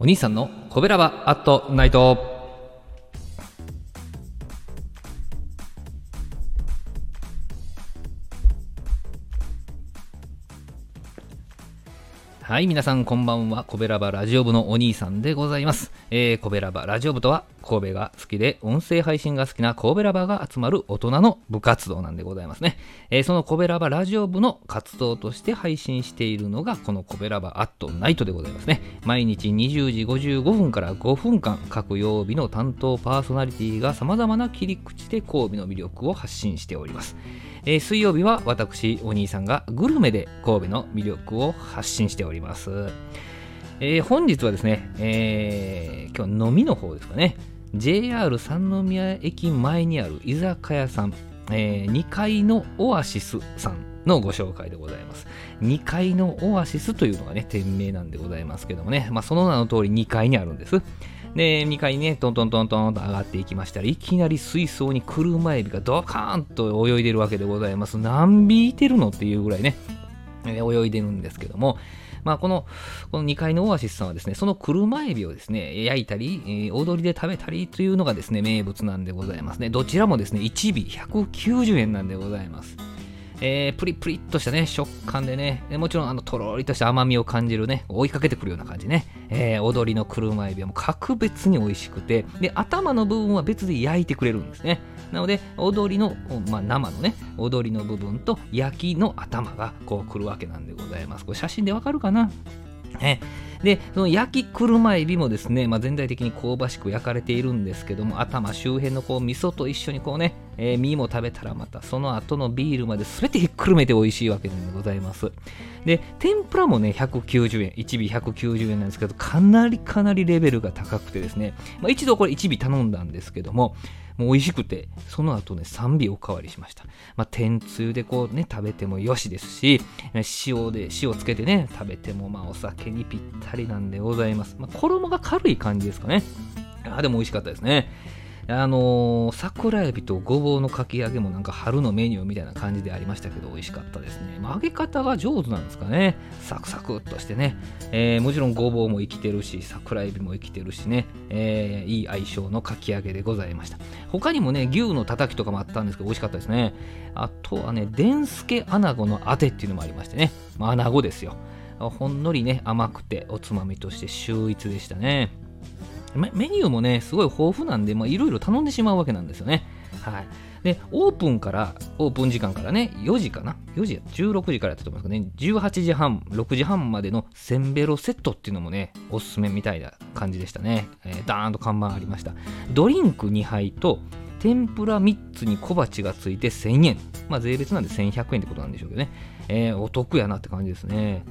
お兄さんのコベラバアットナイト。はい、皆さんこんばんは。コベラバラジオ部のお兄さんでございます。えー、コベラバラジオ部とは、神戸が好きで音声配信が好きな神戸ラバが集まる大人の部活動なんでございますね。えー、そのコベラバラジオ部の活動として配信しているのが、このコベラバアットナイトでございますね。毎日20時55分から5分間、各曜日の担当パーソナリティが様々な切り口で神戸の魅力を発信しております。えー、水曜日は私、お兄さんがグルメで神戸の魅力を発信しております。りますえー、本日はですね、えー、今日飲みの方ですかね、JR 三宮駅前にある居酒屋さん、えー、2階のオアシスさんのご紹介でございます。2階のオアシスというのがね、店名なんでございますけどもね、まあ、その名の通り2階にあるんです。で、2階にね、トントントントンと上がっていきましたらいきなり水槽に車エビがドカーンと泳いでるわけでございます。何尾いてるのっていうぐらいね、泳いでるんですけども、まあ、この、この2階のオアシスさんはですね、その車エビをですね、焼いたり、えー、踊りで食べたりというのがですね、名物なんでございますね。どちらもですね、1尾190円なんでございます。えー、プリプリっとしたね、食感でね、もちろんあのとろりとした甘みを感じるね、追いかけてくるような感じね、えー、踊りの車エビはもう格別に美味しくて、で、頭の部分は別で焼いてくれるんですね。なので、踊りの、まあ、生のね、踊りの部分と焼きの頭がこう来るわけなんでございます。これ写真でわかるかな？ね、で、その焼き車エビもですね、まあ、全体的に香ばしく焼かれているんですけども、頭周辺のこう味噌と一緒にこうね、えー、身も食べたらまたその後のビールまで全てひっくるめて美味しいわけでございます。で、天ぷらもね、190円、1尾190円なんですけど、かなりかなりレベルが高くてですね、まあ、一度これ1尾頼んだんですけども、もう美味しくて、その後ね、3尾おかわりしました。まあ、天つゆでこうね、食べてもよしですし、塩で、塩つけてね、食べてもまあお酒にぴったりなんでございます。まあ、衣が軽い感じですかね。あでも美味しかったですね。あのー、桜エビとごぼうのかき揚げもなんか春のメニューみたいな感じでありましたけど美味しかったですね。まあ、揚げ方が上手なんですかね。サクサクっとしてね。えー、もちろんごぼうも生きてるし、桜エビも生きてるしね。えー、いい相性のかき揚げでございました。他にもね、牛のたたきとかもあったんですけど美味しかったですね。あとはね、でんすけ穴子のあてっていうのもありましてね。まあ、穴子ですよ。ほんのりね、甘くておつまみとして秀逸でしたね。メニューもね、すごい豊富なんで、いろいろ頼んでしまうわけなんですよね。はい。で、オープンから、オープン時間からね、4時かな ?4 時、16時からやったと思いますけどね、18時半、6時半までのセンベロセットっていうのもね、おすすめみたいな感じでしたね。えー、ダーンと看板ありました。ドリンク2杯と、天ぷら3つに小鉢がついて1000円。まあ、税別なんで1100円ってことなんでしょうけどね。えー、お得やなって感じですね。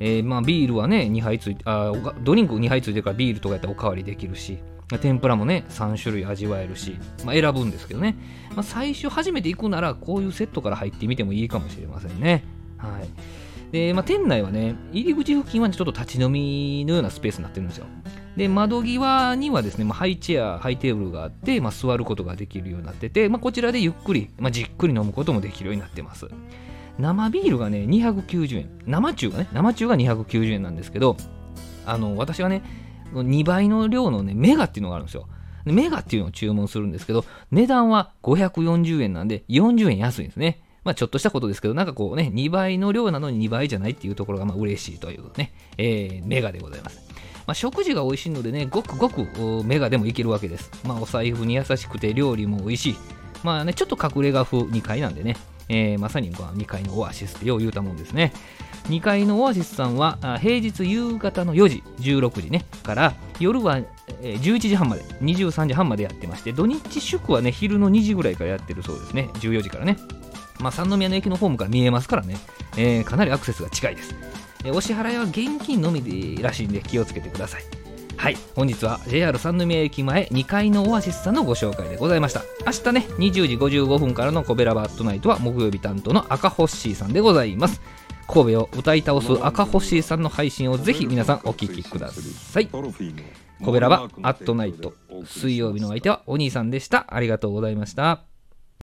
えー、まあ、ビールはね、2杯ついて、あドリンク2杯ついてるからビールとかやったらおかわりできるし、天ぷらもね、3種類味わえるし、まあ、選ぶんですけどね、まあ、最初初めて行くなら、こういうセットから入ってみてもいいかもしれませんね。はい。で、まあ、店内はね、入り口付近はちょっと立ち飲みのようなスペースになってるんですよ。で、窓際にはですね、まあ、ハイチェア、ハイテーブルがあって、まあ、座ることができるようになってて、まあ、こちらでゆっくり、まあ、じっくり飲むこともできるようになってます。生ビールがね、290円。生中がね、生中が290円なんですけど、あの、私はね、2倍の量のね、メガっていうのがあるんですよ。メガっていうのを注文するんですけど、値段は540円なんで、40円安いんですね。まあちょっとしたことですけど、なんかこうね、2倍の量なのに2倍じゃないっていうところがまあ嬉しいというね、えー、メガでございます。まあ、食事が美味しいのでね、ごくごくメガでもいけるわけです。まあお財布に優しくて料理も美味しい。まあね、ちょっと隠れ家風2階なんでね、えー、まさに2階のオアシスってよう言うたもんですね。2階のオアシスさんは平日夕方の4時、16時ね、から夜は11時半まで、23時半までやってまして、土日祝はね、昼の2時ぐらいからやってるそうですね、14時からね。まあ、三宮の駅のホームから見えますからね、えー、かなりアクセスが近いです。えお支払いは現金のみでらしいんで気をつけてください。はい。本日は JR 三宮駅前2階のオアシスさんのご紹介でございました。明日ね20時55分からのコベラバットナイトは木曜日担当の赤ホッシーさんでございます。神戸を歌い倒す赤ホッシーさんの配信をぜひ皆さんお聴きください。コベラバアットナイト水曜日の相手はお兄さんでした。ありがとうございました。